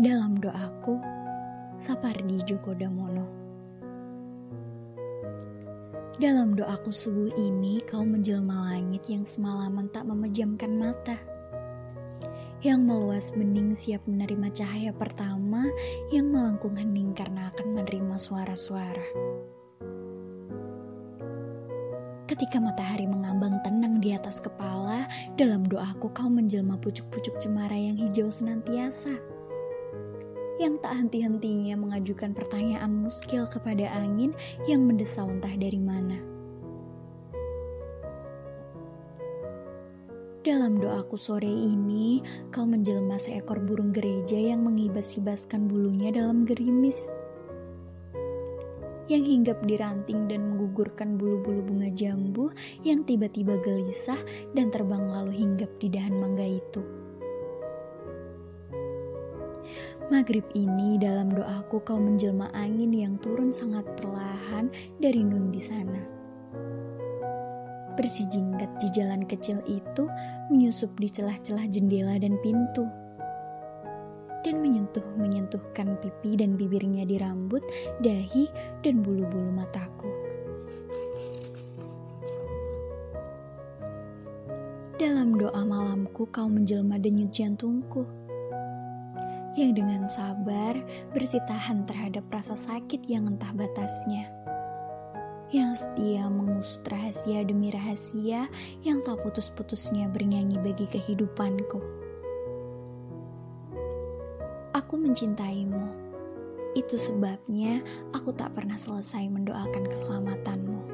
Dalam doaku, Sapardi Djoko Damono. Dalam doaku subuh ini, kau menjelma langit yang semalaman tak memejamkan mata. Yang meluas bening siap menerima cahaya pertama yang melengkung hening karena akan menerima suara-suara. Ketika matahari mengambang tenang di atas kepala, dalam doaku kau menjelma pucuk-pucuk cemara yang hijau senantiasa yang tak henti-hentinya mengajukan pertanyaan muskil kepada angin yang mendesau entah dari mana. Dalam doaku sore ini, kau menjelma seekor burung gereja yang mengibas-ibaskan bulunya dalam gerimis. Yang hinggap di ranting dan menggugurkan bulu-bulu bunga jambu yang tiba-tiba gelisah dan terbang lalu hinggap di dahan mangga itu. Maghrib ini dalam doaku kau menjelma angin yang turun sangat perlahan dari nun di sana. Bersijingkat di jalan kecil itu menyusup di celah-celah jendela dan pintu. Dan menyentuh-menyentuhkan pipi dan bibirnya di rambut, dahi, dan bulu-bulu mataku. Dalam doa malamku kau menjelma denyut jantungku yang dengan sabar bersitahan terhadap rasa sakit yang entah batasnya. Yang setia mengusut rahasia demi rahasia yang tak putus-putusnya bernyanyi bagi kehidupanku. Aku mencintaimu. Itu sebabnya aku tak pernah selesai mendoakan keselamatanmu.